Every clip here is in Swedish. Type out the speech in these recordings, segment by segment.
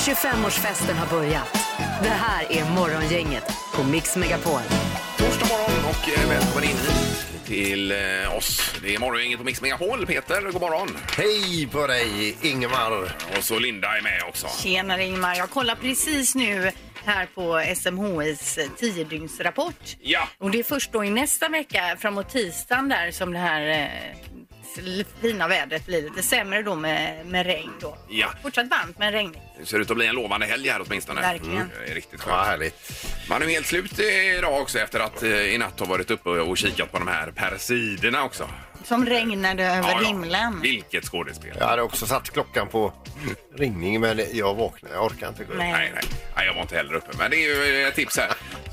25-årsfesten har börjat. Det här är Morgongänget på Mix Megapol. Torsdag morgon och eh, välkommen in hit till eh, oss. Det är morgongänget på Mix Megapol. Peter, god morgon. Hej på dig, Ingemar. Och så Linda är med också. Tjenare Ingmar, jag kollar precis nu här på SMHIs 10-dygnsrapport. Ja. Och det är först då i nästa vecka, framåt tisdagen där, som det här eh, fina vädret blir lite sämre då med, med regn då. Ja. Fortsatt varmt men regnigt. Det ser ut att bli en lovande helg här åtminstone. Verkligen. Det är riktigt Ja, skönt. härligt. Man är helt slut idag också efter att eh, i natt har varit uppe och kikat på de här persiderna också. Som regnade över Ja, ja. himlen. Vilket skådespel. Jag hade också satt klockan på ringning men jag vaknade. Jag orkar inte gå upp. Nej. Nej, nej, nej, jag var inte heller uppe. Men det är ju ett tips här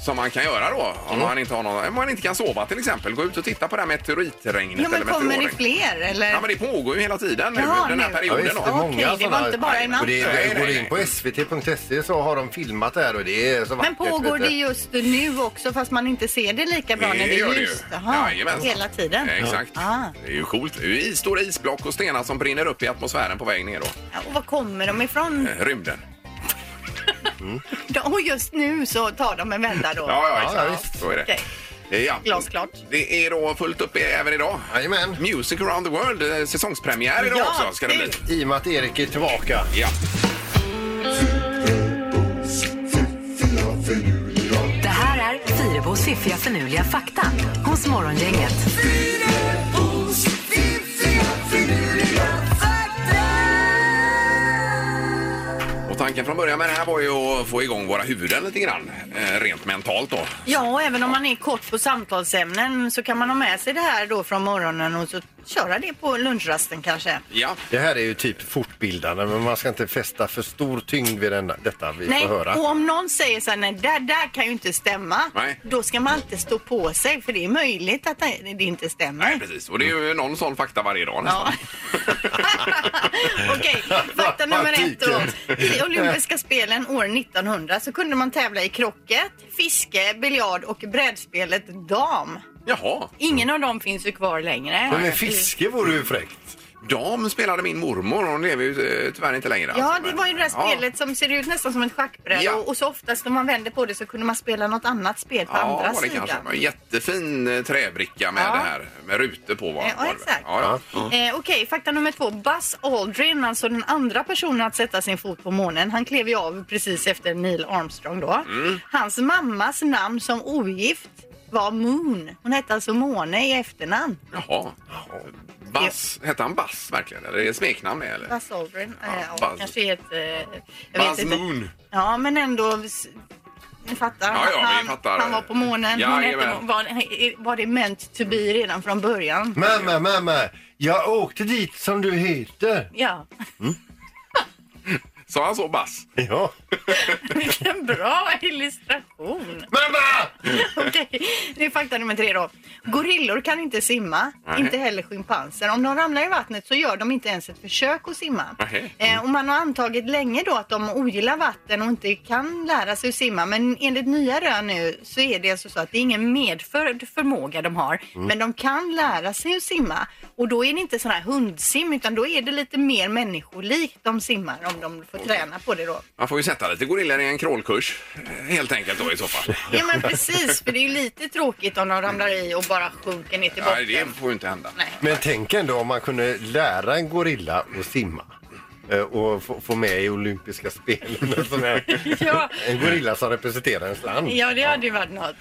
som man kan göra då om Mm. man inte har någon, om man inte kan sova till exempel. Gå ut och titta på det här meteoritregnet Ja, men eller kommer det meteorregn. fler eller? Ja, men det pågår ju hela tiden nu, Jaha, den här nu. Ja, perioden. visst, då. det är många Okej, det var inte bara i natt. Och det, Nej, det går nej, in på svt.se så har de filmat det här och det är så Men vackert. pågår vet det du. just nu också fast man inte ser det lika bra Det när det gör är det ju. ljust? Jaha, Jajamensan. hela tiden? Exakt. Det är ju coolt. Det är ju stora isblock och stenar som brinner upp i atmosfären på väg ner då. Ja, Och var kommer de ifrån? Eh, Rymden. Ja, Och just nu så tar de en vända då? Ja, ja, Ja, exakt. visst. Så är det. Okej. Eh, Ja. Glasklart. Det är då fullt upp även idag. Jajamän. Music around the world, eh, säsongspremiär idag Ja, också ska det bli. kul. I och med att Erik är tillbaka. Ja. Det här är Fyrebos fiffiga förnuliga fakta hos Morgongänget. Tanken från början med det här var ju att få igång våra huvuden lite grann. Eh, rent mentalt då. Ja, och även om man är kort på samtalsämnen så kan man ha med sig det här då från morgonen och så köra det på lunchrasten kanske. Ja. Det här är ju typ fortbildande men man ska inte fästa för stor tyngd vid den, detta vi Nej, får höra. och om någon säger så här, nej, där, där kan ju inte stämma. Nej. Då ska man inte stå på sig för det är möjligt att det det inte stämmer. Nej, precis. Och det är ju någon sån fakta varje dag nästan. Ja. Okej, fakta nummer ett då. I olympiska spelen år 1900 så kunde man tävla i krocket, fiske, biljard och brädspelet dam. Jaha. Ingen av dem finns ju kvar längre. Men med fiske vore ju fräckt. Dam spelade min mormor och hon lever ju eh, tyvärr inte längre. Ja, alltså. det Men- var ju det där Ja. spelet som ser ut nästan som ett schackbräde Ja. och, och så oftast när man vänder på det så kunde man spela något annat spel på Ja, andra var det sidan. kanske. Jättefin eh, träbricka med Ja. det här med rutor på. Var, Ja, var det. exakt. Ja, ja. Eh, Okej, fakta nummer två. Buzz Aldrin, alltså den andra personen att sätta sin fot på månen, han klev ju av precis efter Neil Armstrong då. Mm. Hans mammas namn som ogift var Moon. Hon hette alltså Måne i efternamn. Jaha. Bass. Hette han Bass verkligen? Eller är det ett smeknamn eller? Buzz Aldrin. Ja, Eh, ja, Buzz. kanske. Eh, jag Buzz vet inte. Moon. Ja, men ändå... s- Ni fattar. Ja, ja, vi han, fattar. han var på månen. Ja, Hon hette, jajamän. var, var det meant to be redan från början? Mamma, mamma, jag åkte dit som du heter. Ja. Sa han så Bass? Ja. Vilken bra illustration. Mamma! Okej, det är fakta nummer tre då. Gorillor kan inte simma, Nej. inte heller schimpanser. Om de ramlar i vattnet så gör de inte ens ett försök att simma. Nej. Eh, och man har antagit länge då att de ogillar vatten och inte kan lära sig att simma. Men enligt nya rön nu så är det alltså så att det är ingen medfödd förmåga de har. Men de kan lära sig att simma. Och då är det inte sån här hundsim utan då är det lite mer människolikt de simmar om de får träna på det då. Man får ju sätta lite gorillor i en crawlkurs eh, helt enkelt då i så fall. Ja men precis, för det är ju lite tråkigt om de ramlar i och bara sjunker ner till Nej, det botten. får ju inte hända. Nej. Men tänk ändå om man kunde lära en gorilla att simma. Eh, Och få, få med i olympiska spelen. En sån här- Ja. En gorilla som representerar ens land. Ja, det hade ju varit något.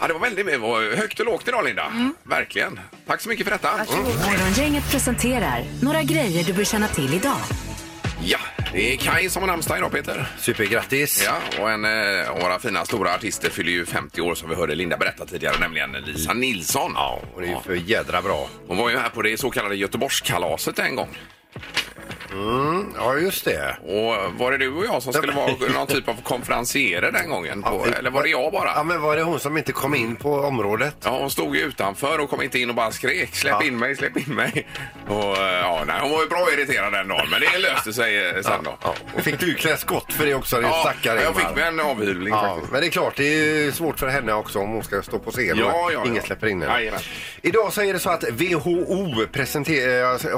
Ja, det var väldigt det var högt och lågt idag Linda. Verkligen. Tack så mycket för detta. Varsågod. Morgongänget presenterar några grejer du bör känna till idag. Ja, det är Kaj som har namnsdag idag Peter. Supergrattis! Ja, och en eh, av våra fina stora artister fyller ju 50 år som vi hörde Linda berätta tidigare, nämligen Lisa Nilsson. Ja, och det är ju för jädra bra. Hon var ju här på det så kallade Göteborgskalaset en gång. Ja, just det. Och var det du och jag som skulle vara någon typ av konferencierer den gången? På, eller var det jag bara? Ja, men var det hon som inte kom in på området? Ja, hon stod ju utanför och kom inte in och bara skrek släpp Ja. in mig, släpp in mig. Och, eh, ja, nej, hon var ju bra irriterad den dagen, men det löste sig eh, sen då. Ja. Och fick du klä skott för det också, din Ja, stackare jag fick mig en avhyvling Ja, faktiskt. men det är klart, det är svårt för henne också om hon ska stå på scen Ja, ja, ingen ja. släpper in henne. Idag så är det så att WHO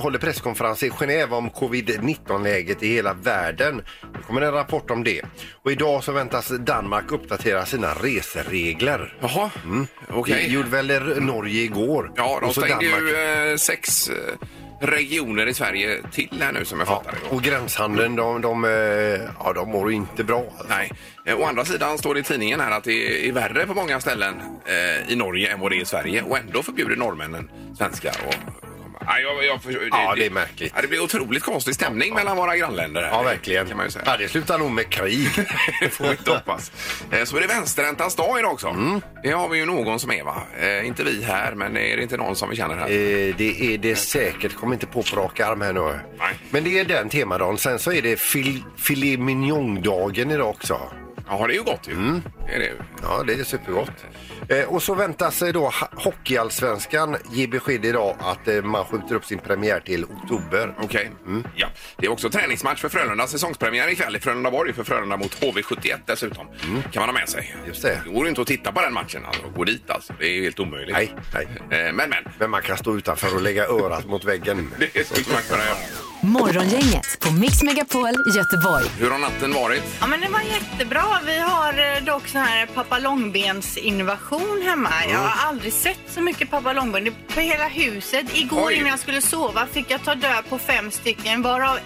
håller presskonferens i Genève om covid covid-19-läget i hela världen. Det kommer en rapport om det. Och idag så väntas Danmark uppdatera sina reseregler. Jaha, okej. Det gjorde väl Norge igår. Ja, de Och så stängde Danmark. ju eh, sex eh, regioner i Sverige till här nu som jag Ja, fattar det. och gränshandeln, de, de, eh, ja, de mår inte bra. Alltså. Nej. Eh, Å andra sidan står det i tidningen här att det är värre på många ställen eh, i Norge än vad det är i Sverige och ändå förbjuder norrmännen svenskar och Nej, jag, jag, förstår- Ja, det är märkligt. Ja, det blir otroligt konstig stämning mellan våra grannländer. Här. Ja, verkligen. Kan man ju säga. Ja, det slutar nog med krig. det får vi inte hoppas. Eh, Så är det vänsterräntans dag idag också. Mm. Det har vi ju någon som är va? Eh, inte vi här, men är det inte någon som vi känner här? Eh, det är det säkert. Kommer inte på på rak arm här nu. Nej. Men det är den temadagen. Sen så är det fil, filet mignon-dagen idag också. Ja, det är ju gott ju. Mm. Det är det ju. Ja, det är supergott. Eh, och så väntas sig då ha- Hockeyallsvenskan ge besked idag att eh, man skjuter upp sin premiär till oktober. Okej. Mm. Ja. Det är också träningsmatch för Frölunda. Säsongspremiär ikväll i Frölundaborg för Frölunda mot HV71 dessutom. kan man ha med sig. Mm. Just det. Det går ju inte att titta på den matchen alltså, och gå dit alltså. Det är ju helt omöjligt. Nej, nej. Eh, Men, men. Men man kan stå utanför och lägga örat mot väggen. Det skulle man kunna göra. Morgongänget på Mix Megapol Göteborg. Hur har natten varit? Ja, men det var jättebra. Vi har eh, dock sån här pappa långbens invasion hemma. Jag har aldrig sett så mycket pappa långben. Det på hela huset. Igår Oj. innan jag skulle sova fick jag ta död på fem stycken varav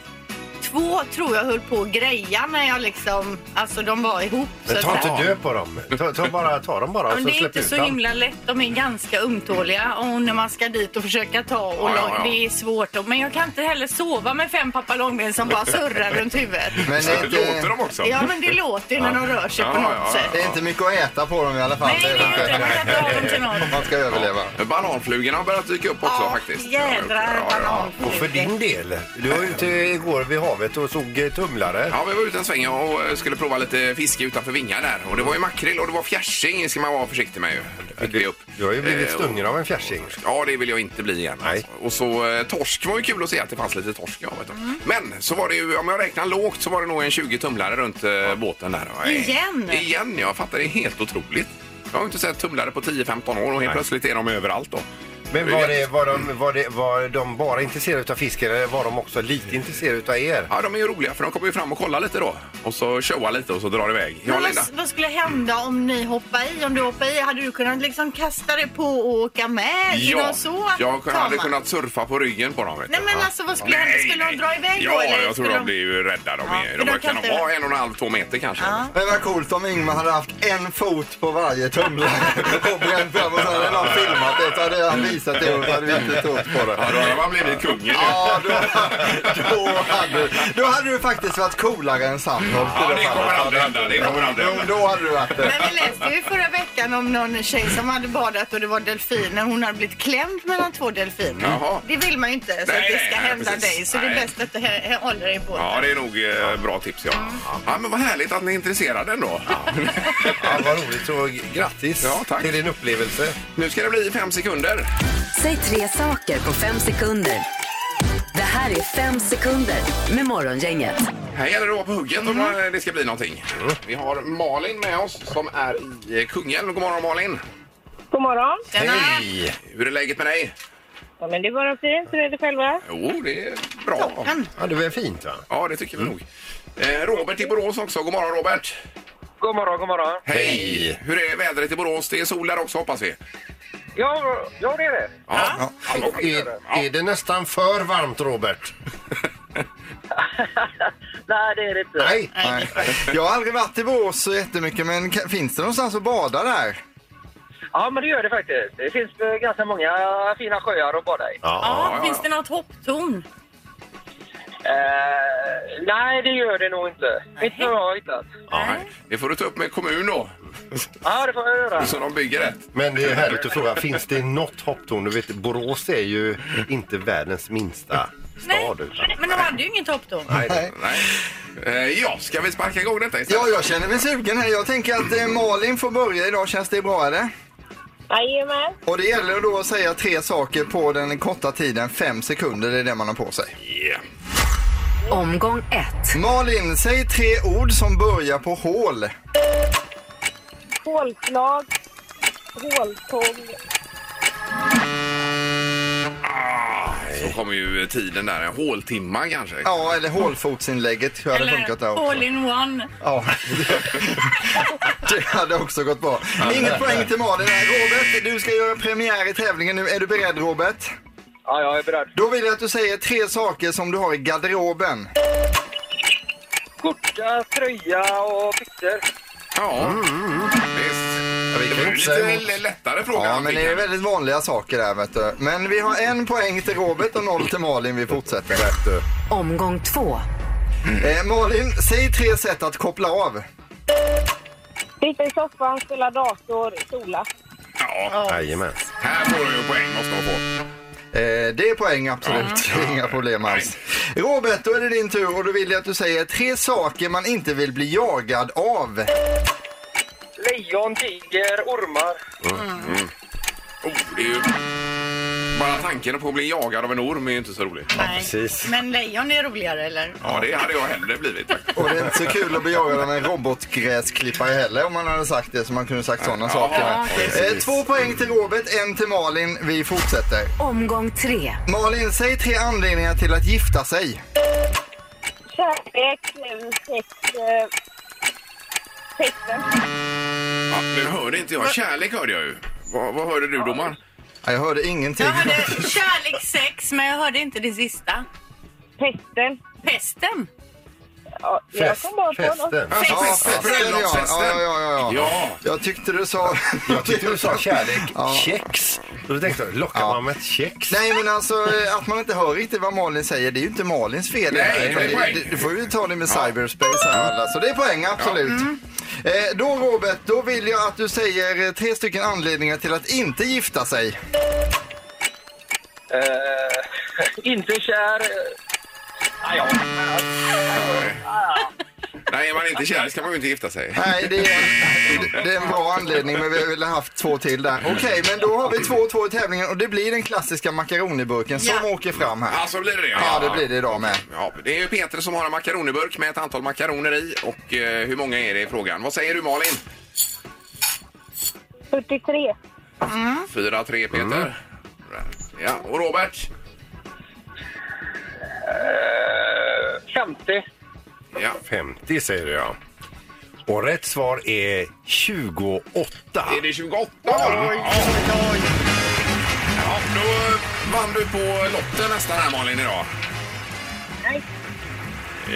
två tror jag höll på att greja när jag liksom, alltså de var ihop. Men ta inte död på dem. Ta, ta, bara, ta dem bara och men så det är släpp inte ut så dem. himla lätt. De är ganska ömtåliga och när man ska dit och försöka ta och Ja, ja, ja. det är svårt. Och- Men jag kan inte heller sova med fem pappa långben som bara surrar runt huvudet. Men det är, det inte, låter de också? Ja, men det låter ju när de rör sig Ja, på något ja, ja. sätt. det är inte mycket att äta på dem i alla fall. Nej, det är inte. Man kan inte ha dem till något. Man ska överleva. Bananflugorna har börjat dyka upp också Ja, faktiskt. jädrar Ja, ja. Och för din del, du var ute igår vid havet och såg eh, tumlare. Ja, vi var ute en sväng och eh, skulle prova lite fiske utanför Vinga där. Och det var ju makrill och det var fjärsing ska man vara försiktig med ju. Fick vi upp. Du har ju blivit Eh, stungen av en fjärsing. Ja, det vill jag inte bli igen. Nej. Alltså. Och så torsk var ju kul att se att det fanns lite torsk. Ja, vet du. Mm. Men så var det ju, om jag räknar lågt så var det nog en 20 tumlare runt eh, båten där. Och, eh, Igen? Igen, ja. jag fattar. Det är helt otroligt. Jag har inte sett tumlare på 10-15 år och helt Nej. plötsligt är de överallt då. Men var, det, var, de, var, det, var de bara intresserade av fisken eller var de också lite intresserade av er? Ja, de är ju roliga för de kommer ju fram och kollar lite då. Och så showar lite och så drar iväg. Ja, Men Linda. vad, vad skulle hända om ni hoppar i? Om du hoppar i, hade du kunnat liksom kasta dig på och åka med? Ja, så jag tar hade kunnat surfa på ryggen på dem. Vet Nej du. men alltså vad skulle hända? Skulle de dra iväg ja, då? Eller jag tror skulle de blir ju rädda. De, Ja, är, för de, de kan kan inte- vara en och en halv, två meter kanske. Ja. Men vad coolt om Ingmar hade haft en fot på varje tumlare och bränt fram och så hade någon filmat det så hade han visat det och så hade vi inte trott på det. Ja, då hade man blivit kungen. Ja, då, då, hade, då hade du faktiskt varit coolare än Sandholt. Ja, det kommer aldrig hända. Det kommer aldrig hända. då hade du varit det. Men vi läste ju förra veckan om någon tjej som hade badat och det var delfiner. Hon hade blivit klämd mellan två delfiner. Jaha. Det vill man ju inte så Nej, att det ska nej, hända precis. dig. Så det är Nej. bäst att du håller dig båten. Ja, det är nog eh, bra tips. Ja. Ja, men vad härligt att ni är intresserade ändå. Ja, vad roligt och grattis Ja, tack. till din upplevelse. Nu ska det bli fem sekunder. Säg tre saker på fem sekunder. Det här är fem sekunder med Morgongänget. Här gäller det att vara på hugget om eh, det ska bli någonting. Vi har Malin med oss som är i eh, Kungälv. God morgon Malin. God morgon. Tjena. Hej! Hur är läget med dig? Ja, men det går fint. Hur är det själva? Jo, det är bra. Ja, det var fint va? Ja, det tycker vi nog. Eh, Robert i Borås också. God morgon Robert. God morgon, god morgon. Hej. Hur är vädret i Borås? Det är sol där också hoppas vi. Ja, ja det är det. Ja. Ja. Är, är det nästan för varmt Robert? Nej, det är det inte. Nej. Nej. Jag har aldrig varit i Borås så jättemycket men finns det någonstans att bada där? Ja, men det gör det faktiskt. Det finns eh, ganska många fina sjöar att bada i. Ja, ja, finns ja. det något hopptorn? Eh, nej, det gör det nog inte. Inte vad jag har hittat. Ja, det får du ta upp med kommun då. Ja, det får jag göra. Så de bygger rätt. Men det är härligt att fråga, finns det något hopptorn? Du vet, Borås är ju inte världens minsta stad. Utan. Men de hade ju inget hopptorn. Nej. Nej. Nej. Eh, ja, ska vi sparka igång detta istället? Ja, jag känner mig sugen här. Jag tänker att eh, Malin får börja idag. Känns det bra eller? Jajamän. Och det gäller då att säga tre saker på den korta tiden, fem sekunder, det är det man har på sig. Yeah. Omgång ett. Malin, säg tre ord som börjar på hål. Hålslag. Håltång. Så kommer ju tiden där, en håltimma kanske. Ja, eller hålfotsinlägget hade funkat där också. all in one. Ja, det hade också gått bra. Inget poäng till Malin. här. Robert, du ska göra premiär i tävlingen nu. Är du beredd Robert? Ja, jag är beredd. Då vill jag att du säger tre saker som du har i garderoben. Skjorta, tröja och byxor. Ja, visst. vi Det var säga lite lättare fråga. Ja, men det är väldigt vanliga saker där vet du. Men vi har en poäng till Robert och noll till Malin. Vi fortsätter. Rätt du. Omgång två. Eh, Malin, säg tre sätt att koppla av. Sitta i soffan, spela dator, sola. Ja, Jajamän. här får du ju poäng måste de få. Eh, det är poäng, absolut. Inga problem alls. Robert, då är det din tur och då vill jag att du säger tre saker man inte vill bli jagad av. Lejon, tiger, ormar. Oh, det är ju... Bara tanken på att bli jagad av en orm är ju inte så rolig. Nej. precis. Men lejon är roligare eller? Ja, det hade jag hellre blivit. faktiskt. Och det är inte så kul att bli jagad av en robotgräsklippare heller om man hade sagt det så man kunde sagt sådana Ja, saker. Eh, två poäng till Robert, en till Malin. Vi fortsätter. Omgång tre. Malin, säg tre anledningar till att gifta sig. Kärlek, sex, eh, festen. Ja, nu hörde inte jag. Kärlek hörde jag ju. Vad, vad hörde du, domaren? Ja, Jag hörde ingenting. Jag hörde kärlek, sex, men jag hörde inte det sista. Pesten. Pesten. Ja, jag Fest, kom bara på något. festen. Ja, festen, ja. Bröllopsfesten. Ja, ja, ja, ja. Ja. Jag tyckte du sa... Jag tyckte du sa kärlek, kex. Och då tänkte jag, lockar Ja. man med ett kex? Nej men alltså eh, att man inte hör riktigt vad Malin säger det är ju inte Malins fel. Nej, det är poäng. du får ju ta det med cyberspace här alla. Så det är poäng, absolut. Eh, då Robert, då vill jag att du säger eh, tre stycken anledningar till att inte gifta sig. Eh, inte kär. eh, Ja. Nej, är man inte kär ska man ju inte gifta sig. Nej, det är, det är en bra anledning men vi har väl haft två till där. Okej, men då har vi två och två i tävlingen och det blir den klassiska makaroniburken som Ja. åker fram här. Ja, så blir det det. Ja, det blir det idag med. Ja, det är ju Peter som har en makaroniburk med ett antal makaroner i. Och eh, hur många är det i frågan? Vad säger du Malin? 43. 4-3 Peter. Ja, och Robert? 50. Ja. 50 säger du ja. Och rätt svar är 28. Är det 28 bara? Ja. ja, då vann du på lotten nästan här Malin idag. Nej.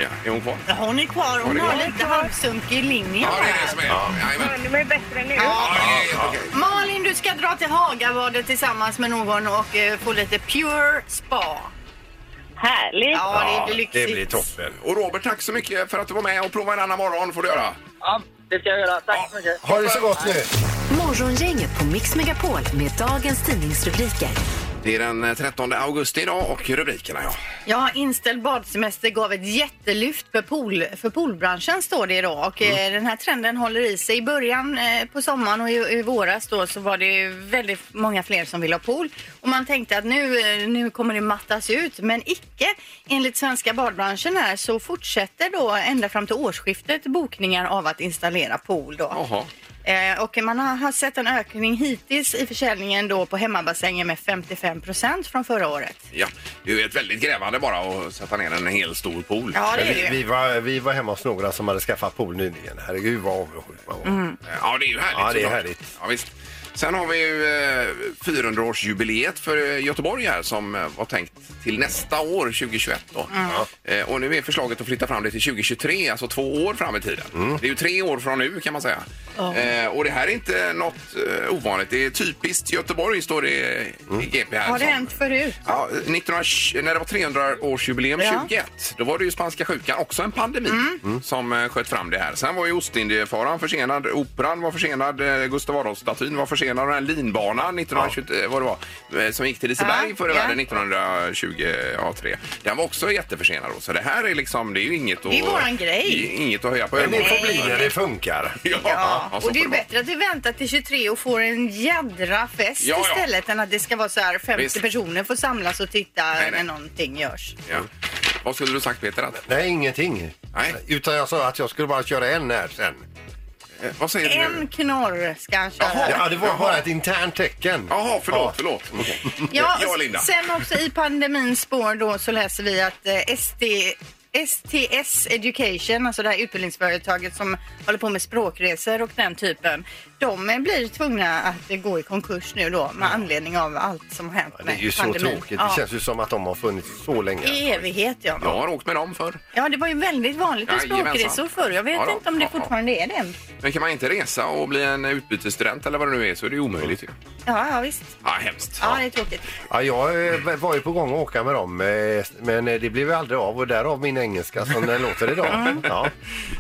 Ja, är hon kvar? Ja, Hon är kvar. Hon Hon är har kvar. lite halvsunkig linje Ja, det är det som är. Jajamän. Hör ni mig bättre nu? Ja, det är helt okej. Malin, du ska dra till Hagabadet tillsammans med någon och eh, få lite pure spa. Härligt. Ja, det blir lyxigt. Det blir toppen. Och Robert, tack så mycket för att du var med och provade en annan morgon får du göra. Ja, det ska jag göra. Tack så mycket. Ha det så gott nu. Morgongänget på Mix Megapol med dagens tidningsrubriker. Det är den eh, 13 augusti idag och rubrikerna ja. Ja, inställd badsemester gav ett jättelyft för, pool, för poolbranschen står det idag. Och eh, den här trenden håller i sig. I början eh, på sommaren och i, i våras då så var det väldigt många fler som ville ha pool. Och man tänkte att nu, eh, nu kommer det mattas ut. Men icke. Enligt svenska badbranschen här så fortsätter då ända fram till årsskiftet bokningar av att installera pool då. Jaha. Eh, och man har, har sett en ökning hittills i försäljningen då på hemmabassänger med 55 procent från förra året. Ja, det är ju ett väldigt grävande bara att sätta ner en hel stor pool. Ja, det är det Vi, vi, var, vi var hemma hos några som hade skaffat pool nyligen. Herregud vad avundsjuk man var. Ja, det är ju härligt. Ja, det är härligt. Ja, visst. Sen har vi ju eh, 400-årsjubileet för eh, Göteborg här som eh, var tänkt till nästa år, 2021. Då. Eh, och nu är förslaget att flytta fram det till 2023, alltså två år fram i tiden. Det är ju tre år från nu kan man säga. Eh, och det här är inte något eh, ovanligt. Det är typiskt Göteborg, står det i GP här. Har det som- hänt förut? Ja, 1920, när det var 300-årsjubileum Ja. 21, då var det ju spanska sjukan, också en pandemi, Mm. som eh, sköt fram det här. Sen var ju Ostindiefararen försenad, Operan var försenad, eh, Gustav Adolfs-statyn var försenad den här linbanan 1920, eh, vad det var, eh, som gick till Liseberg Ja, förr i ja. världen 1923, den var också jätteförsenad. Då. Så det här är liksom, det är ju inget att... Det är våran grej. det är Inget att höja på Men det får bli när det funkar. Ja, Ja, så och det är får vara. bättre att vi väntar till 23 och får en jädra fest Ja, ja. istället än att det ska vara så här 50 Visst. personer får samlas och titta Nej, nej. när någonting görs. Ja. Vad skulle du sagt Peter? Att? Nej, ingenting. Nej. Utan jag sa att jag skulle bara köra en här sen. Eh, vad säger du nu? En knorr ska han köra. Ja, det var bara ett internt tecken. Jaha, förlåt, förlåt. Okej. Ja, ja, Linda. sen också i pandemins spår då så läser vi att eh, SD STS Education, alltså det här utbildningsföretaget som håller på med språkresor och den typen, de blir tvungna att gå i konkurs nu då med anledning av allt som har hänt Det med är ju så pandemin. tråkigt. Ja. Det känns ju som att de har funnits så länge. I evighet ja. Jag har åkt med dem för. Ja, det var ju väldigt vanligt med Jajamensan. språkresor förr. Jag vet Ja då. inte om det Ja, ja. fortfarande är det. Men kan man inte resa och bli en utbytesstudent eller vad det nu är så är det ju omöjligt ju. Ja, ja visst. Ja, hemskt. Ja, det är tråkigt. Ja, jag eh, var ju på gång att åka med dem, eh, men eh, det blev ju aldrig av och därav min engelska som den låter idag. Ja.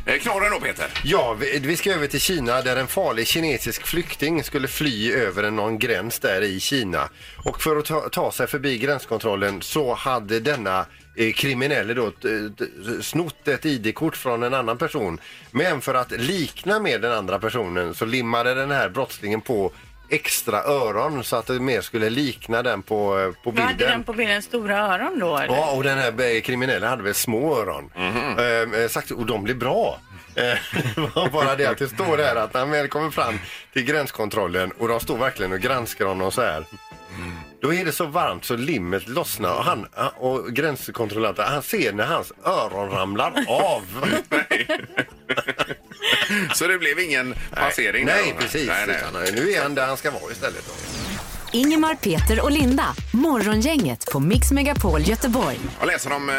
Eh, då Peter? Ja, vi, vi ska över till Kina där en farlig kinesisk flykting skulle fly över en- någon gräns där i Kina. Och för att ta, ta sig förbi gränskontrollen så hade denna eh, kriminelle då t- t- snott ett ID-kort från en annan person. Men för att likna med den andra personen så limmade den här brottslingen på extra öron så att det mer skulle likna den på, eh, på Vad bilden. hade den på bilden? Stora öron då? Eller? Ja, och den här eh, kriminella hade väl små öron. Eh, eh, sagt, och de blir bra. Eh, bara det att det står där att när han väl kommer fram till gränskontrollen och de står verkligen och granskar honom så här. Då är det så varmt så limmet lossnar och, han, och gränskontrollanten han ser när hans öron ramlar av. Så det blev ingen passering? där nej, då? precis. Nej, nej. Utan, nu är han där han ska vara istället. Då. Ingemar, Peter och Linda. Morgongänget på Mix Megapol Göteborg. Jag läser om eh,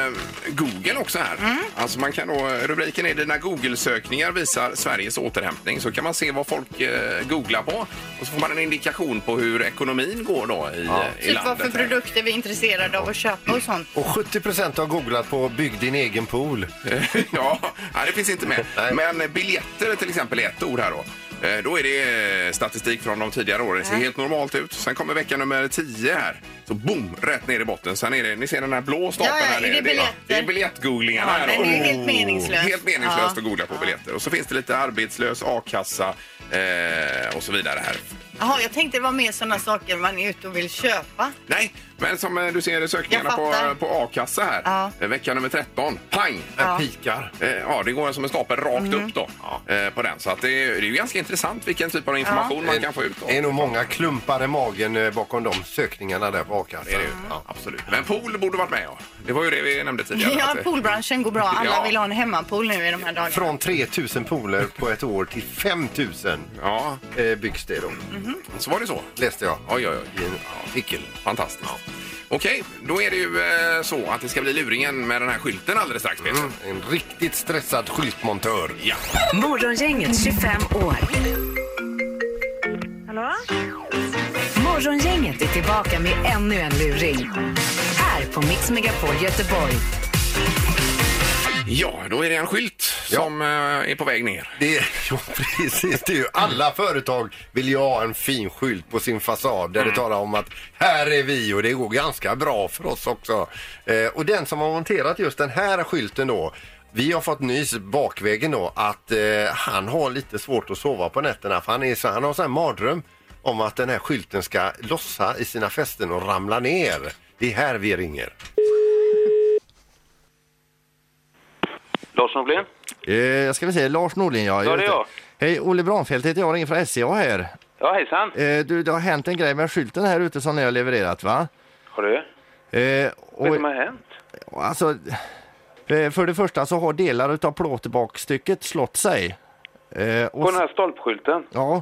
Google också här. Mm. Alltså man kan då, rubriken är Dina Google-sökningar visar Sveriges återhämtning. Så kan man se vad folk eh, googlar på. Och så får man en indikation på hur ekonomin går då i, eh, i Typ vad landet. för här. produkter vi är intresserade av att köpa och sånt. Och 70% har googlat på bygg din egen pool. ja, det finns inte med. Men eh, biljetter till exempel är ett ord här då. Eh, Då är det eh, statistik från de tidigare åren. Det ser helt normalt ut. Sen kommer vecka nummer 10 här. Så boom, rätt ner i botten. Sen är det, ni ser den här blå stapeln Ja, ja, här är det nere. biljetter? det är biljettgooglingarna Ja, här den då. är ju helt meningslös. Helt meningslöst Ja. att googla på biljetter. Och så finns det lite arbetslös, a-kassa eh, och så vidare här. Jaha, jag tänkte det var mer sådana saker man är ute och vill köpa. Nej, men som eh, du ser sökningarna Jag på, på a-kassa här. Ja. Eh, Vecka nummer 13. Pang! Den pikar. Eh, Ja, det går som en stapel rakt Mm. upp då eh, på den. Så att det, är, det är ju ganska intressant vilken typ av information man kan få ut. Då. Det är nog många klumpar i magen bakom de sökningarna där på a-kassan. Det är det ju. Ja. Absolut. Men pool borde varit med ja. Det var ju det vi nämnde tidigare. Ja, poolbranschen går bra. Alla Ja. vill ha en hemmapool nu i de här dagarna. Från 3 000 pooler på ett år till 5 000 Ja, byggs det då. Mhm. så var det så. Läste jag Oj, oj, oj. i en artikel. Fantastiskt. Okej, då är det ju eh, så att det ska bli luringen med den här skylten alldeles strax, Peter. Mm, en riktigt stressad skyltmontör. Ja. Morgongänget 25 år. Hallå? Morgongänget är tillbaka med ännu en luring. Här på Mix Megapol Göteborg. Ja, då är det en skylt som eh, är på väg ner. Det ja, precis, det är ju, alla företag vill ju ha en fin skylt på sin fasad där det talar om att här är vi och det går ganska bra för oss också. Eh, och den som har monterat just den här skylten då vi har fått nys bakvägen då att eh, han har lite svårt att sova på nätterna för han, är så, han har sån här mardröm om att den här skylten ska lossa i sina fästen och ramla ner. Det är här vi ringer. Lars Norlén? Eh, jag ska väl säga Lars Norlin, ja. Ja, det är jag. Hej, Olle Branfeldt heter jag, ringer från SCA här. Ja, hejsan. Eh, du, det har hänt en grej med skylten här ute som ni har levererat, va? Har du? Eh, Vad är det och, som har hänt? alltså, eh, för det första så har delar utav plåtbakstycket slått sig. Eh, och, På den här stolpskylten? Ja.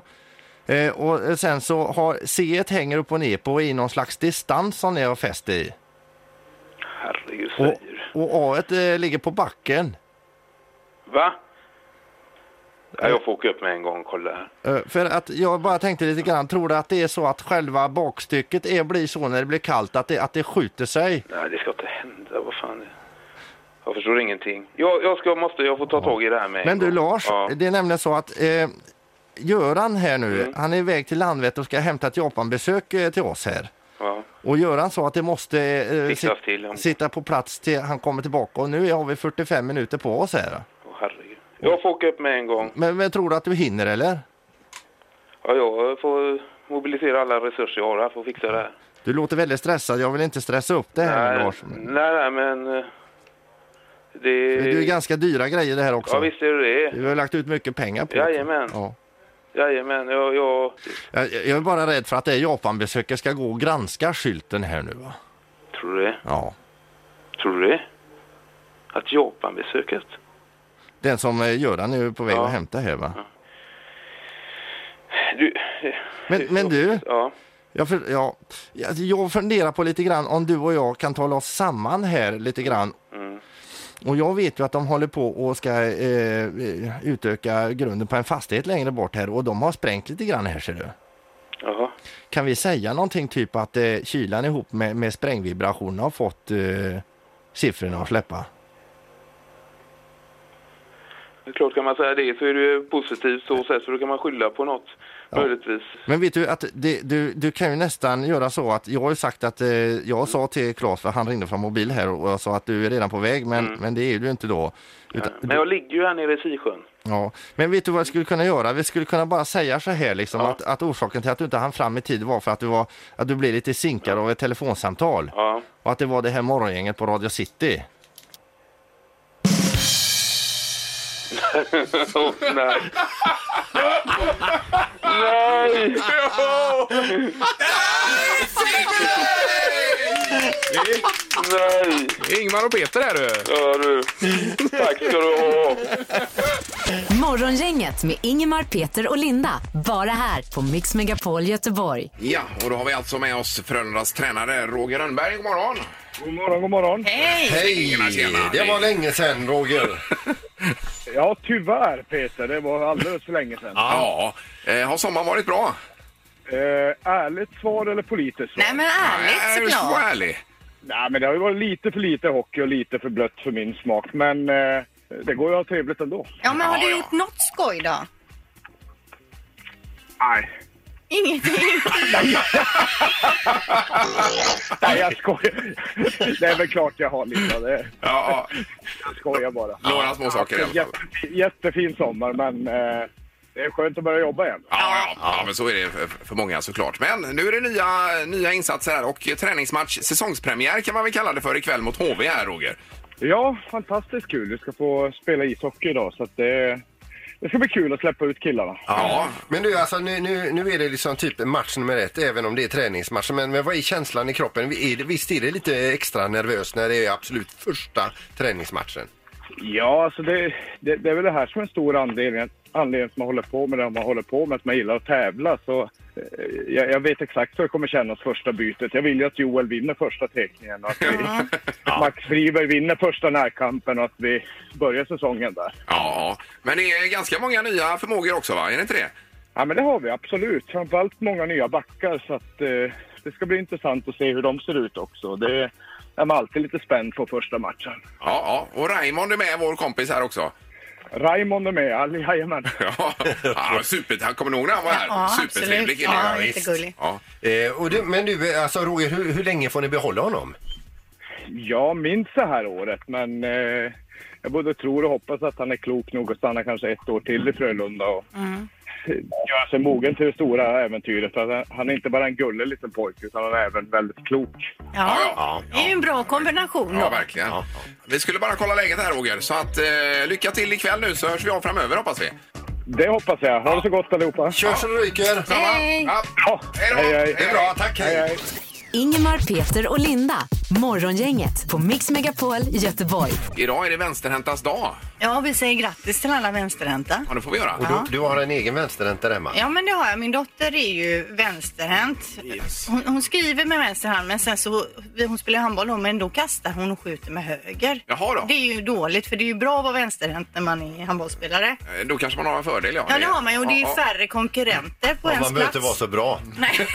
Eh, och sen så har C1 hänger upp och ner på i någon slags distans som ni har fäst i. Herregud, Och, säger och A1 eh, ligger på backen. Va? Ja, jag får åka upp med en gång och kolla här. Eh, För att jag bara tänkte lite grann, tror du att det är så att själva bakstycket är, blir så när det blir kallt, att det, att det skjuter sig? Nej, det ska inte hända. Vad fan? Jag förstår ingenting. Jag, jag ska, måste, jag får ta tag i det här med en Men du. Lars, Ja. det är nämligen så att eh, Göran här nu, Mm. han är iväg till Landvetter och ska hämta ett Japanbesök eh, till oss här. ja. Och Göran sa att det måste eh, sit- sitta på plats till han kommer tillbaka och nu har vi 45 minuter på oss här. Herregud. Jag får åka upp med en gång. Men, men tror du att du hinner eller? Ja, jag får mobilisera alla resurser jag har här för att fixa det här. Du låter väldigt stressad, jag vill inte stressa upp det här nej, Lars. nej, nej, men... eh, Det... Det är ju ganska dyra grejer det här också. Ja, visst är det det. Vi har lagt ut mycket pengar på det. Jajamän. Ja. Jajamän, jag... jag... Jag, jag är bara rädd för att det Japanbesöket ska gå och granska skylten här nu va? Tror du det? Ja. Tror du det? Att Japanbesöket? Den som eh, Göran nu är på väg Ja. att hämta här va? Du... Men, men du, Ja. jag, för, ja, jag- funderar på lite grann om du och jag kan tala oss samman här lite grann. Mm. Och jag vet ju att de håller på och ska eh, utöka grunden på en fastighet längre bort här och de har sprängt lite grann här ser du. Jaha. Kan vi säga någonting typ att eh, kylan ihop med, med sprängvibrationerna har fått eh, siffrorna att släppa? Det är klart, kan man säga det så är det ju positivt så sätt så då kan man skylla på något. Möjligtvis. Men vet du att det, du, du kan ju nästan göra så att jag har ju sagt att eh, jag sa till Claes för han ringde från mobil här och jag sa att du är redan på väg men, Mm. men det är du inte då. Utan, Men jag ligger ju här nere i Sisjön. ja. Men vet du vad vi skulle kunna göra? Vi skulle kunna bara säga så här liksom att, att orsaken till att du inte hann fram i tid var för att du, var, att du blev lite sinkad av ett telefonsamtal. Ja. Och att det var det här morgongänget på Radio City. Nej. nej! Nej! Ingmar och Peter är du. Ja du. Tack ska du ha. Morgongänget med Ingemar, Peter och Linda. Bara här på Mix Megapol Göteborg. Ja, och då har vi alltså med oss Frölundas tränare Roger Rönnberg. God morgon! God morgon, god morgon. Hej! Hej! Det var länge sedan Roger. Ja, tyvärr Peter. Det var alldeles för länge sedan. Ja. Eh, har sommaren varit bra? Eh, ärligt svar eller politiskt svar? Nej men Nej, ärligt ska vara såklart. ärlig. Nej, men det har ju varit lite för lite hockey och lite för blött för min smak. Men eh, det går ju att ha trevligt ändå. Ja men har Ja, du ja. gjort något skoj då? Nej. Ingenting? Nej, jag skojar. Det är väl klart jag har lite. Det, Ja, ja. jag skojar bara. Några små saker i alla fall. Jätte, jättefin sommar, men eh, det är skönt att börja jobba igen. Ja, ja, ja, men så är det för, för många såklart. Men nu är det nya, nya insatser här och träningsmatch, säsongspremiär kan man väl kalla det för ikväll mot HV här Roger. Ja, fantastiskt kul. Vi ska få spela ishockey idag, så att det, det ska bli kul att släppa ut killarna. Ja, Men du, alltså nu, nu, nu är det liksom typ match nummer ett, även om det är träningsmatch. Men, men vad är känslan i kroppen? Är det, visst är det lite extra nervöst när det är absolut första träningsmatchen? Ja, alltså det, det, det är väl det här som är en stor anledning, anledning som man håller på med det man håller på med, att man gillar att tävla. Så, eh, jag, jag vet exakt hur det kommer kännas första bytet. Jag vill ju att Joel vinner första teckningen och att vi, Max Friberg vinner första närkampen och att vi börjar säsongen där. ja. Men det är ganska många nya förmågor också va? Är det inte det? Ja, men det har vi absolut. Framförallt många nya backar så att eh, det ska bli intressant att se hur de ser ut också. Det är man alltid lite spänd på första matchen. Ja, ja. Och Raymond är med, vår kompis här också. Raymond är med, all- jajamän. Ja, ja super. Han kommer ni ihåg när han var här? Ja, Supertrevlig absolut. kille. Ja, visst. jättegullig. Ja. Eh, och du, men du, alltså Roger, hur, hur länge får ni behålla honom? Jag minns det här året, men eh, jag både tror och hoppas att han är klok nog att stanna kanske ett år till i Frölunda och göra sig mogen till det stora äventyret. För att han är inte bara en gullig liten pojke, utan han är även väldigt klok. Ja, Ja, ja. det är ju en bra kombination Ja, då. verkligen. Vi skulle bara kolla läget här Roger. Så att eh, lycka till ikväll nu så hörs vi av framöver hoppas vi. Det hoppas jag. Ha det så gott allihopa. Kör så det ryker! Hej! Ja. Hej då! hej, hej. Det är bra, tack! Hej, hej. Ingemar, Peter och Linda. Morgongänget på Mix Megapol Göteborg. Idag är det vänsterhäntas dag. Ja, vi säger grattis till alla vänsterhänta. Ja, det får vi göra. Och du, du har en egen vänsterhänt där hemma? Ja, men det har jag. Min dotter är ju vänsterhänt. Yes. Hon, hon skriver med vänster hand, men sen så, hon spelar handboll då, men då kastar hon och skjuter med höger. Jaha då. Det är ju dåligt, för det är ju bra att vara vänsterhänt när man är handbollsspelare. Eh, Då kanske man har en fördel, ja. Ja, det har man ju och det är ju Ja, ja. färre konkurrenter på Ja, ens man behöver plats. inte vara så bra. Nej,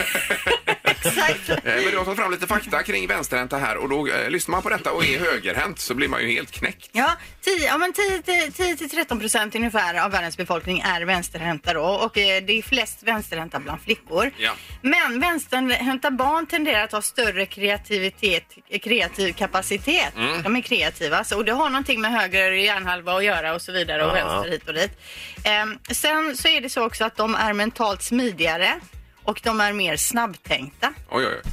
exakt. Eh, Men du har tagit fram lite fakta kring vänsterhänta här och då eh, lyssnar man på detta och är högerhänt så blir man ju helt knäckt. Ja, 10, ja men 10 till- 10 till 13 procent ungefär av världens befolkning är vänsterhänta då och eh, det är flest vänsterhänta bland flickor. Ja. Men vänsterhänta barn tenderar att ha större kreativitet, kreativ kapacitet. Mm. De är kreativa så, och det har någonting med höger hjärnhalva att göra och så vidare och vänster hit och dit. Ehm, sen så är det så också att de är mentalt smidigare och de är mer snabbtänkta. Oj, oj, oj.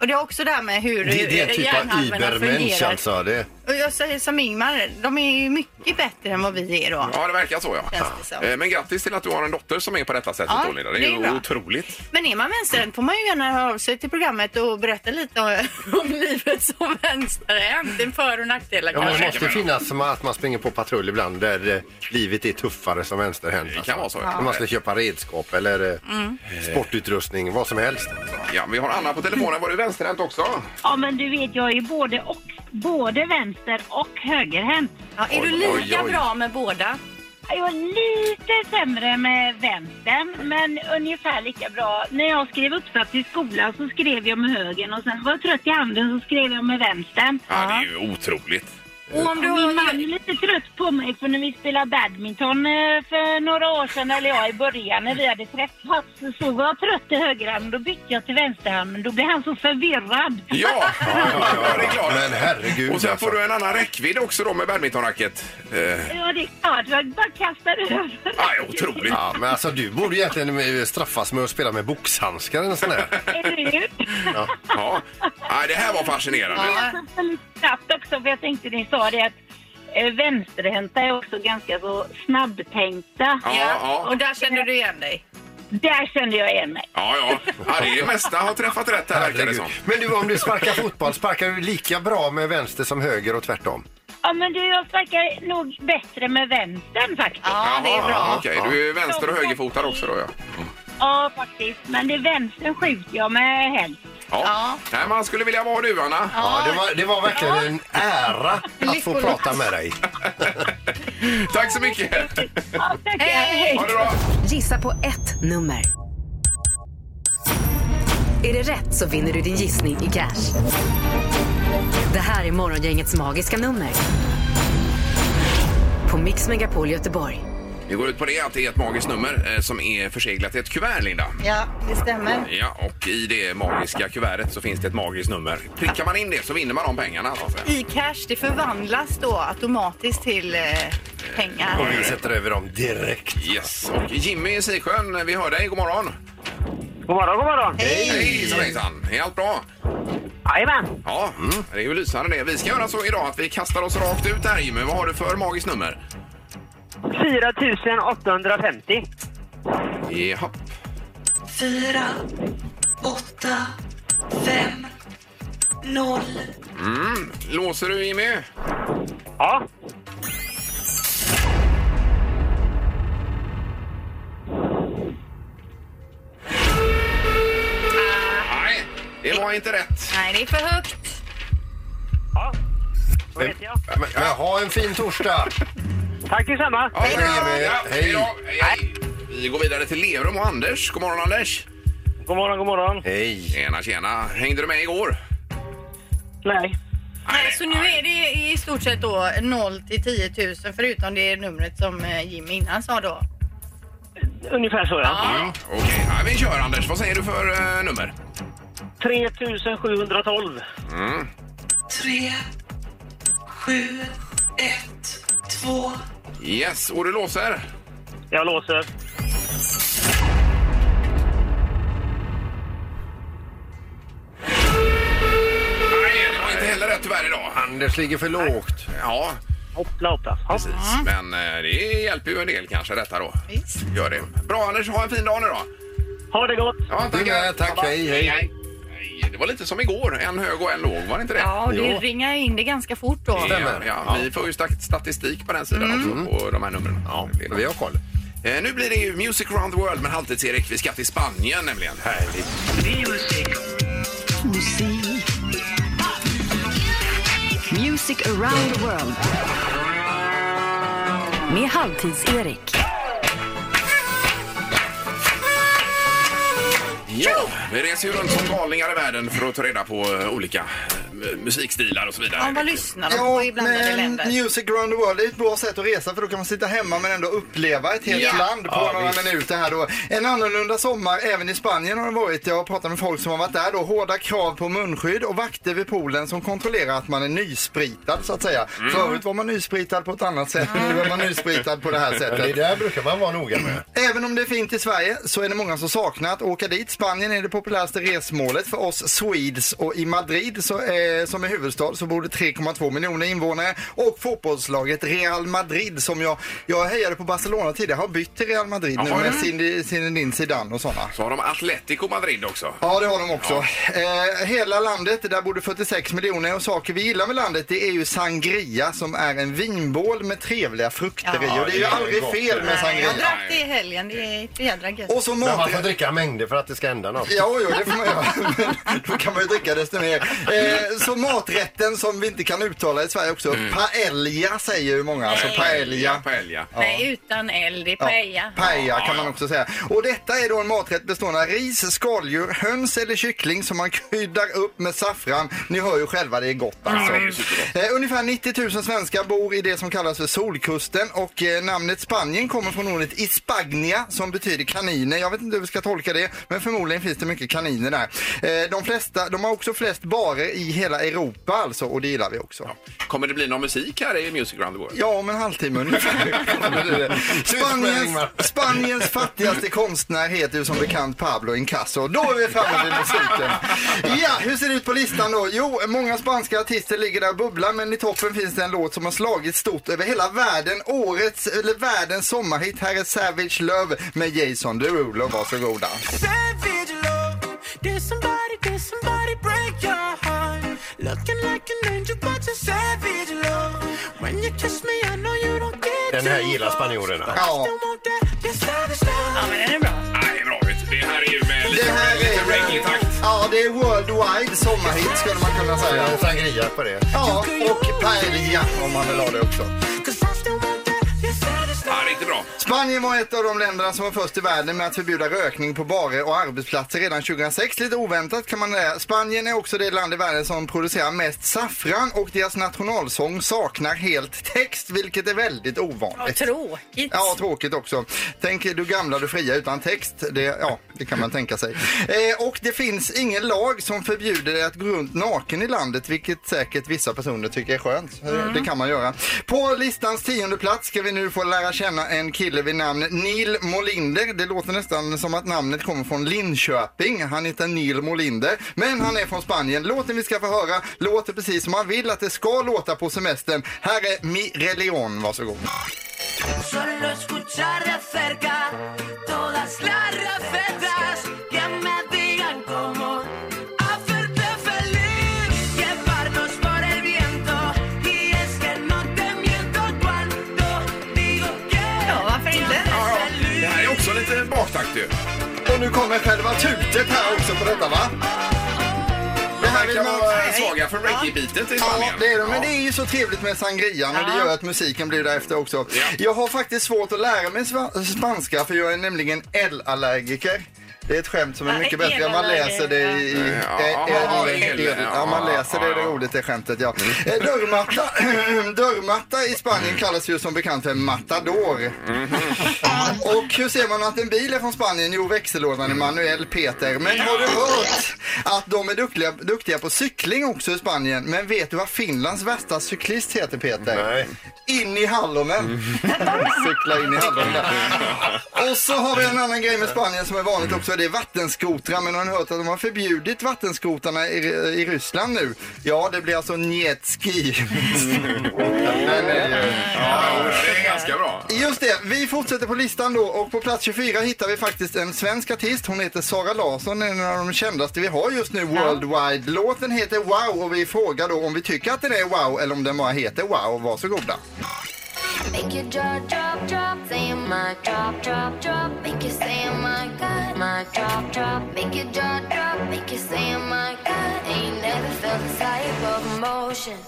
Och det är också det här med hur Det, det är typ av hjärnhalvorna übermensch fungerar. alltså. Det, Och jag säger som Ingmar, de är ju mycket bättre än vad vi är då. Ja, det verkar så ja. Känns det som. Eh, Men grattis till att du har en dotter som är på detta sättet Ja, då, Linda. Det är, det är ju bra. otroligt. Men är man vänsterhänt får man ju gärna höra av sig till programmet och berätta lite om, om livet som vänsterhänt. En för och nackdelar ja, men det kanske. måste finnas som att man springer på patrull ibland där eh, livet är tuffare som vänsterhänt. Det kan vara så, ja. När man ska köpa redskap eller eh, Mm. sportutrustning, vad som helst. Ja, vi har Anna på telefonen. Var du vänsterhänt också? Ja, men du vet, jag är ju både, och, både vänster och högerhänt. Ja, är du Oj, lika oj, oj. bra med båda? Jag är lite sämre med vänstern, men ungefär lika bra. När jag skrev uppsats i skolan så skrev jag med högern och sen var jag trött i handen så skrev jag med vänstern. Ja, det är ju otroligt. Och om du Och min man har... är lite trött på mig för när vi spelade badminton eh, för några år sedan, eller ja i början när vi hade träffats, så var jag trött i högerhanden. Då bytte jag till vänsterhanden. Då blev han så förvirrad. Ja, ja, det är klart. Men herregud Och sen alltså. får du en annan räckvidd också då med badmintonracket. Eh, Ja, det är klart. Jag bara kastar över. ja, otroligt. Ja, men alltså du borde egentligen eh, straffas med att spela med boxhandskar eller sån här. Eller hur? Ja. Nej, det här var fascinerande. Jag sa lite snabbt också, för jag tänkte ni sa det att eh, vänsterhänta är också ganska så snabbtänkta. Ja, ja. Och där känner du igen dig? Där kände jag igen mig. Ja, ja. ja det är det mesta har träffat rätt här verkar det som. Men du, om du sparkar fotboll, sparkar du lika bra med vänster som höger och tvärtom? Ja, men du, jag sparkar nog bättre med vänstern faktiskt. Ja, det är bra. Okej, du är vänster och högerfotad också då ja. Ja, faktiskt. Men det är vänstern skjuter jag med helst. Ja. Ja. Nej, man skulle vilja vara du Anna. Ja, det var, det var verkligen en ära att få prata med dig. Tack så mycket. Ja, tack. Hej! Ha det bra. Gissa på ett nummer. Är det rätt så vinner du din gissning i cash. Det här är Morgongängets magiska nummer. På Mix Megapol Göteborg. Vi går ut på det att det är ett magiskt nummer eh, som är förseglat i ett kuvert, Linda. Ja, det stämmer. Ja, och i det magiska kuvertet så finns det ett magiskt nummer. Prickar man in det så vinner man de pengarna. Så att säga. I cash, det förvandlas då automatiskt till eh, pengar. Och vi sätter över dem direkt. Yes, och Jimmy i Sisjön, vi hör dig. God morgon. God morgon, god morgon. Hej! Hejsan, hejsan. Är allt bra? Jajamän. Ja, det är ju lysande det. Vi ska göra så idag att vi kastar oss rakt ut här Jimmy. Vad har du för magiskt nummer? 4 850. Jaha. fyra, åtta, fem, noll. Mm. Låser du Jimmy? Ja. Nej, det var inte rätt. Nej, det är för högt. Ja. Vad heter jag? Men, men ha en fin torsdag! Tack detsamma. Ja, Hej då, Hej. hej då. Hej, hej. Vi går vidare till Lerum och Anders. God morgon Anders. God morgon, god morgon. Hej! Tjena, tjena. Hängde du med igår? Nej. Nej, så nu är det i stort sett då 0 till 10 000 förutom det numret som eh, Jimmy innan sa då. Ungefär så, ja. Ja. Okej, ja, vi kör Anders. Vad säger du för eh, nummer? 3712. Mm. Tre, sju, ett, två. Yes, och du låser? Jag låser. Nej, det var inte heller rätt tyvärr idag. Anders ligger för lågt. Ja, Hoppla, hoppla. Ja. precis. Men eh, det hjälper ju en del kanske detta då. Visst. Gör det. Bra Anders, ha en fin dag nu då. Ha det gott. Ja, Du med, tack. Hej, hej. Det var lite som igår, en hög och en låg, var det inte det? Ja, och det Jo. ringar in det ganska fort då. Stämmer. Ja, ja, vi får ju stat- statistik på den sidan också, på de här numren. Ja, Vi har koll. Eh, nu blir det ju Music around the world med Halvtids-Erik. Vi ska till Spanien nämligen. Härligt. Music around the world. Med Halvtids-Erik. Ja, vi reser ju runt som galningar i världen för att ta reda på eh, olika eh, musikstilar och så vidare. Ja, vad lyssnar de på i blandade men länder? Music around the world är ett bra sätt att resa för då kan man sitta hemma men ändå uppleva ett helt Ja. land på Ja, några visst. minuter här då. En annorlunda sommar även i Spanien har det varit. Jag har pratat med folk som har varit där då. Hårda krav på munskydd och vakter vid poolen som kontrollerar att man är nyspritad så att säga. Mm. Förut var man nyspritad på ett annat sätt. Nu är man nyspritad på det här Men det sättet. där brukar man vara noga med. Även om det är fint i Sverige så är det många som saknar att åka dit. Spanien är det populäraste resmålet för oss Swedes och i Madrid så, eh, som är huvudstad så bor det 3,2 miljoner invånare och fotbollslaget Real Madrid som jag, jag hejade på Barcelona tidigare har bytt till Real Madrid nu Jaha. med Zinedine Zinedine Zidane och sådana. Så har de Atletico Madrid också. Ja, det har de också. Eh, hela landet, där bor det 46 miljoner och saker vi gillar med landet det är ju sangria som är en vinbål med trevliga frukter i. Ja, Och det är ju det är aldrig gott, fel med sangria. Jag drack det i helgen. Det är ett jädra gött. Och så Men man får maträtt. dricka mängder för att det ska hända något. Ja, jo, det får man göra. Men Då kan man ju dricka desto mer. Eh, så maträtten som vi inte kan uttala i Sverige också. Paella säger ju många. Alltså paella. Paella. Nej, utan eld. Det är paella. Paella kan man också säga. Och detta är då en maträtt bestående av ris, skaldjur, höns eller kyckling som man kryddar upp med saffran. Ni hör ju själva, det är gott alltså. Ja, det är supergott. Eh, ungefär 90 000 svenskar bor i det som kallas för Solkusten och eh, namnet Spanien kommer från ordet Ispagnia som betyder kaniner. Jag vet inte hur vi ska tolka det, men förmodligen finns det mycket kaniner där. Eh, de, flesta, de har också flest barer i hela Europa alltså och det gillar vi också. Kommer det bli någon musik här i Music Around the World? Ja, om en halvtimme ungefär. Spaniens, Spaniens fattigaste konstnär heter ju som bekant Pablo Incasso. Då är vi framme vid musiken. Ja, hur ser det ut på listan då? Jo, många spanska artister ligger där och bubblar, men i toppen finns det en låt som har slagit stort över hela världen. Årets, eller världens sommarhit. Här är Savage Love med Jason Derulo. Varsågoda. Savage Den här gillar spanjorerna. I Ja. Ja, men den är bra. Nej, bra vet du. Det här är ju med Det lite, här lite är, reggae-takt. ja, det är worldwide sommarhit skulle man kunna säga. Sangria på det. Ja, och paella om man vill ha det också. Ja, bra. Spanien var ett av de länderna som var först i världen med att förbjuda rökning på barer och arbetsplatser redan 2006. Lite oväntat kan man säga. Spanien är också det land i världen som producerar mest saffran och deras nationalsång saknar helt text, vilket är väldigt Ja, ovanligt. tråkigt. Ja, tråkigt också. Tänk du gamla, du fria utan text. Det, ja, det kan man tänka sig. Eh, och det finns ingen lag som förbjuder dig att gå runt naken i landet, vilket säkert vissa personer tycker är skönt. Eh, Det kan man göra. På listans tionde plats ska vi nu få lära känna en kille vid namn Neil Molinder. Det låter nästan som att namnet kommer från Linköping. Han heter Neil Molinder, men han är från Spanien. Låten vi ska få höra låter precis som man vill att det ska låta på semestern. Här är Mi Religion, varsågod. Solo escuchar de cerca ju. Och nu kommer själva tutet här också på detta va? Det här kan vara svaga för reggae-bitet i Ja, Spanien. det är det. Men det är ju så trevligt med sangrian och det gör att musiken blir därefter också. Jag har faktiskt svårt att lära mig spanska för jag är nämligen L-allergiker. Det är ett skämt som är mycket bättre om man läser det i... i Ja, ja, L, Ja, man läser det. Det roligt det skämtet, ja. Eh, Dörrmatta, dörrmatta i Spanien kallas ju som bekant för matador. Och hur ser man att en bil är från Spanien? Jo, växellådan är manuell, Peter. Men har du hört att de är duktiga, duktiga på cykling också i Spanien? Men vet du vad Finlands värsta cyklist heter, Peter? Nej. In i hallonen. Cykla in i hallonen. Och så har vi en annan grej med Spanien som är vanligt också. Det är vattenskotrar. Men har ni hört att de har förbjudit vattenskotrarna i, i Ryssland nu? Ja, det blir alltså njetski. Ja, det är ganska bra. Just det, vi fortsätter på listan då och på plats 24 hittar vi faktiskt en svensk artist. Hon heter Sara Larsson, en av de kändaste vi har just nu worldwide. Låten heter Wow och vi frågar då om vi tycker att den är wow eller om den bara heter wow. Varsågoda. Make your jaw drop, drop, saying my drop, drop, drop. Make you say my god, my drop, drop. Make your jaw drop, make you say my god. Ain't never felt this type of emotion.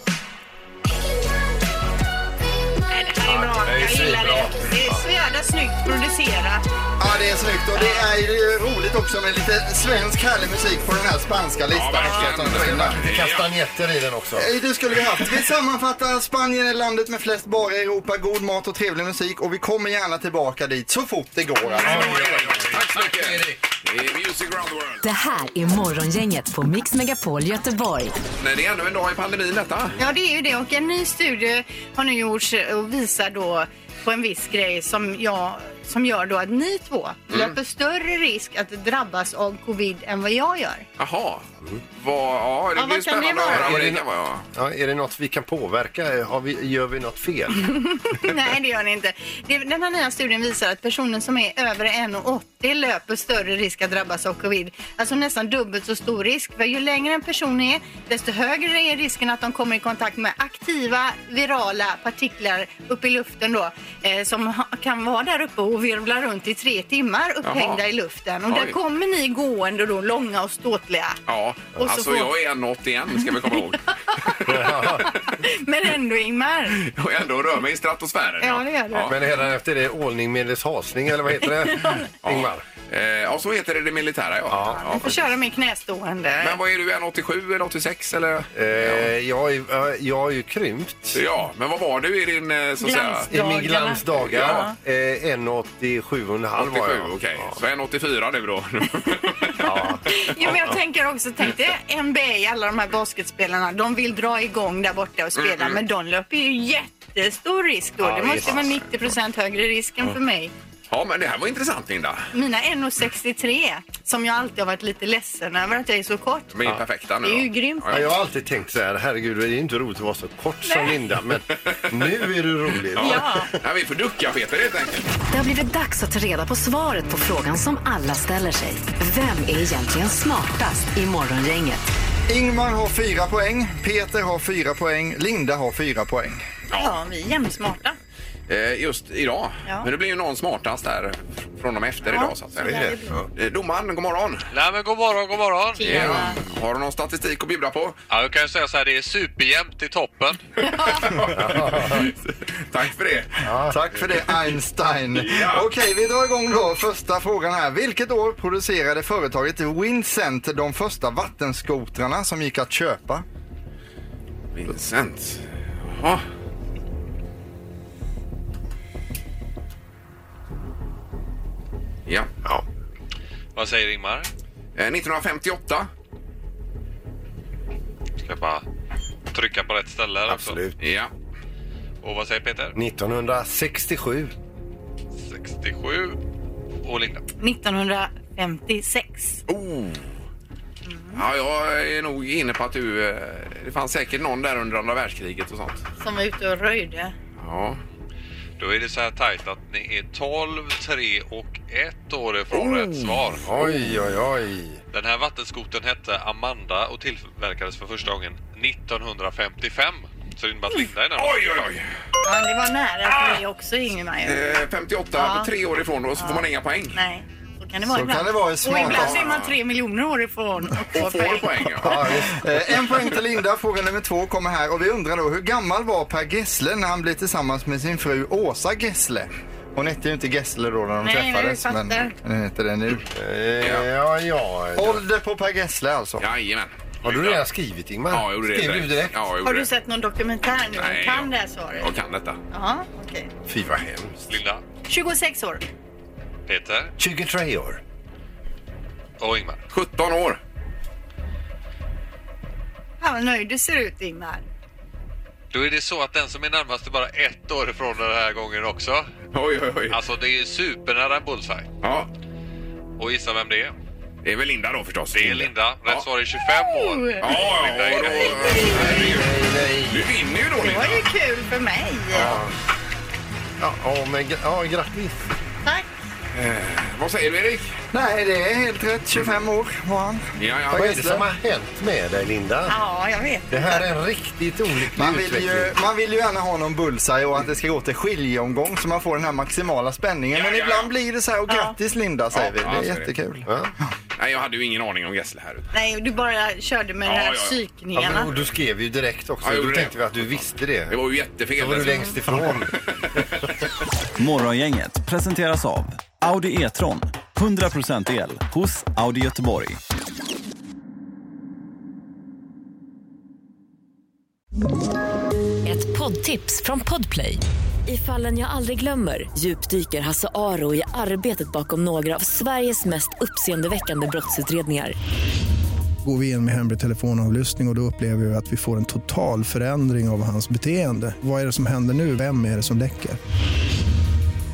Nej, det här är bra. Jag gillar det. Det är så jävla snyggt producerat. Ja, det är snyggt och det är ju roligt också med lite svensk härlig musik på den här spanska listan. där. Lite kastanjetter i den också. Eh, Det skulle vi haft. Vi sammanfattar Spanien är landet med flest barer i Europa, god mat och trevlig musik och vi kommer gärna tillbaka dit så fort det går. Alltså. Tack så mycket. Det är Music around the world. Det här är Morgongänget på Mix Megapol Göteborg. Nej, det är ännu en dag i pandemin detta. Ja, det är ju det. Och en ny studie har nu gjorts och visar då på en viss grej som, jag, som gör då att ni två Mm. löper större risk att drabbas av covid än vad jag gör. Jaha. Vad, ja, det Ja, blir vad kan det spännande att höra vara? vad Är det kan vara. Ja, är det något vi kan påverka? Har vi, gör vi något fel? Nej, det gör ni inte. Det, den här nya studien visar att personer som är över 1,80 löper större risk att drabbas av covid. Alltså nästan dubbelt så stor risk. För ju längre en person är, desto högre är risken att de kommer i kontakt med aktiva virala partiklar uppe i luften då. Eh, som ha, kan vara där uppe och virvla runt i tre timmar upphängda Jaha. i luften. Och Oj. där kommer ni gående då, långa och ståtliga. Ja, Och så alltså får- jag är 1,81 ska vi komma ihåg. Men ändå Ingmar. Och ändå rör mig i stratosfären. Ja, det gör du. Men redan efter det ålning medelst hasning eller vad heter det? Ingmar? Eh, ja, så heter det det militära, ja. Du får köra med knästående. Men vad är du, 1,87 eller 86 eller? Eh, jag, är, jag har ju krympt. Ja, men vad var du i din, eh, så att säga? I min glansdagar. Eh, 1,87,5 var 87, jag. okej. Så 1,84 nu då. Jo, men jag tänker också, tänk dig NBA, alla de här basketspelarna, de vill dra igång där borta och spela, Mm, mm. men de löper ju jättestor risk då. Ja, det måste visst. vara 90% högre risk än för mig. Ja, men det här var intressant Linda. Mina 1,63 som jag alltid har varit lite ledsen över att jag är så kort. De är perfekta nu Det är då. ju grymt. Ja, jag har alltid tänkt så här, herregud det är inte roligt att vara så kort som Nej. Linda, men nu är det roligt. Ja. ja, vi får ducka Peter helt enkelt. Det har blivit dags att ta reda på svaret på frågan som alla ställer sig. Vem är egentligen smartast i Morgongänget? Ingmar har fyra poäng, Peter har fyra poäng, Linda har fyra poäng. Ja, vi är jämnsmarta. Eh, just idag. Ja. Men det blir ju någon smartast där från och med efter Ja, idag så att säga. så lär det bli. Eh, Domaren, god morgon. Nej men god morgon, god morgon. Ja. Har du någon statistik att bjuda på? Ja, jag kan ju säga så här, det är superjämnt i toppen. Tack för det. Tack för det Einstein. Ja. Okej, vi drar igång då. Första frågan här. Vilket år producerade företaget Vincent de första vattenskotrarna som gick att köpa? Vincent. Jaha. Ja. Ja. Vad säger Ingmar? Eh, 1958. Ska jag bara trycka på rätt ställe här också. Absolut. Ja. Och vad säger Peter? 1967. 67. Och Linda? 1956. Oh. Ja, jag är nog inne på att du... eh, Det fanns säkert någon där under andra världskriget och sånt. Som var ute och röjde. Ja. Då är det så här tajt att ni är 12, 3 och 1 år ifrån Oh. rätt svar. Oj, oj, oj. Den här vattenskoten hette Amanda och tillverkades för första gången 1955. Så det innebär att Linda är närmast. Oj, oj, oj. Ja, det var nära för mig också Ingemar. ju. Eh, 58, Ja. tre år ifrån och så får man inga poäng. Nej, kan det vara Så ibland. kan det vara i och smarta- ibland är man tre miljoner år ifrån och får poäng. ja. Ja. Eh, en poäng till Linda. Fråga nummer två kommer här. Och vi undrar då, hur gammal var Per Gessle när han blev tillsammans med sin fru Åsa Gessle? Hon hette ju inte Gessle då när de Nej, träffades, jag men fattar. den heter det nu. Eh, ja, ja. Ålder på Per Gessle alltså. Jajamän. Har du redan skrivit Ingmar? Ja, jag gjorde det Skriver du direkt. Ja, jag Har gjorde du det. sett någon dokumentär nu? Nej, kan jag- det här svaret? Jag kan detta. Jaha, okej. Fy vad hemskt. Linda? 26 år. Peter? 23 år. Och Ingmar? 17 år. Ja, vad nöjd du ser ut Ingmar. Då är det så att den som är närmast är bara ett år ifrån den här gången också. Oj, oj, oj. Alltså det är supernära en bullseye. Ja, Och gissa vem det är? det är väl Linda då förstås. Det är Linda. Rätt Ja. svar är 25 år. Ja, ja, Linda är då... rätt. Herregud. Du vinner ju då Det var Linda. ju kul för mig. Ja, ja, men, ja grattis. Tack. Vad säger du Erik? Nej, det är helt rätt. 25 år var han. Ja, ja. Vad är det som har hänt med dig Linda? Ja, jag vet. Det här är en riktigt olycklig Man vill, utveckling. ju, man vill ju gärna ha någon bullseye och att det ska gå till skiljeomgång så man får den här maximala spänningen. Ja, Men ja, ibland ja. blir det så här, och Ja. grattis Linda säger Ja, vi. ja, Det är jättekul. Ja. Nej, jag hade ju ingen aning om Gessle här. Nej, du bara körde med Ja, de här ja, ja. Ja, psykningarna. och du skrev ju direkt också. Ja, jag Då tänkte vi att du visste det. Det var ju jättefel. Då var du längst ifrån. Morgongänget presenteras av Audi E-tron. 100% el hos Audi Göteborg. Ett poddtips från Podplay. I fallen jag aldrig glömmer djupdyker Hasse Aro i arbetet bakom några av Sveriges mest uppseendeväckande brottsutredningar. Går vi in med hemlig telefonavlyssning och, och då upplever vi att vi får en total förändring av hans beteende. Vad är det som händer nu? Vem är det som läcker?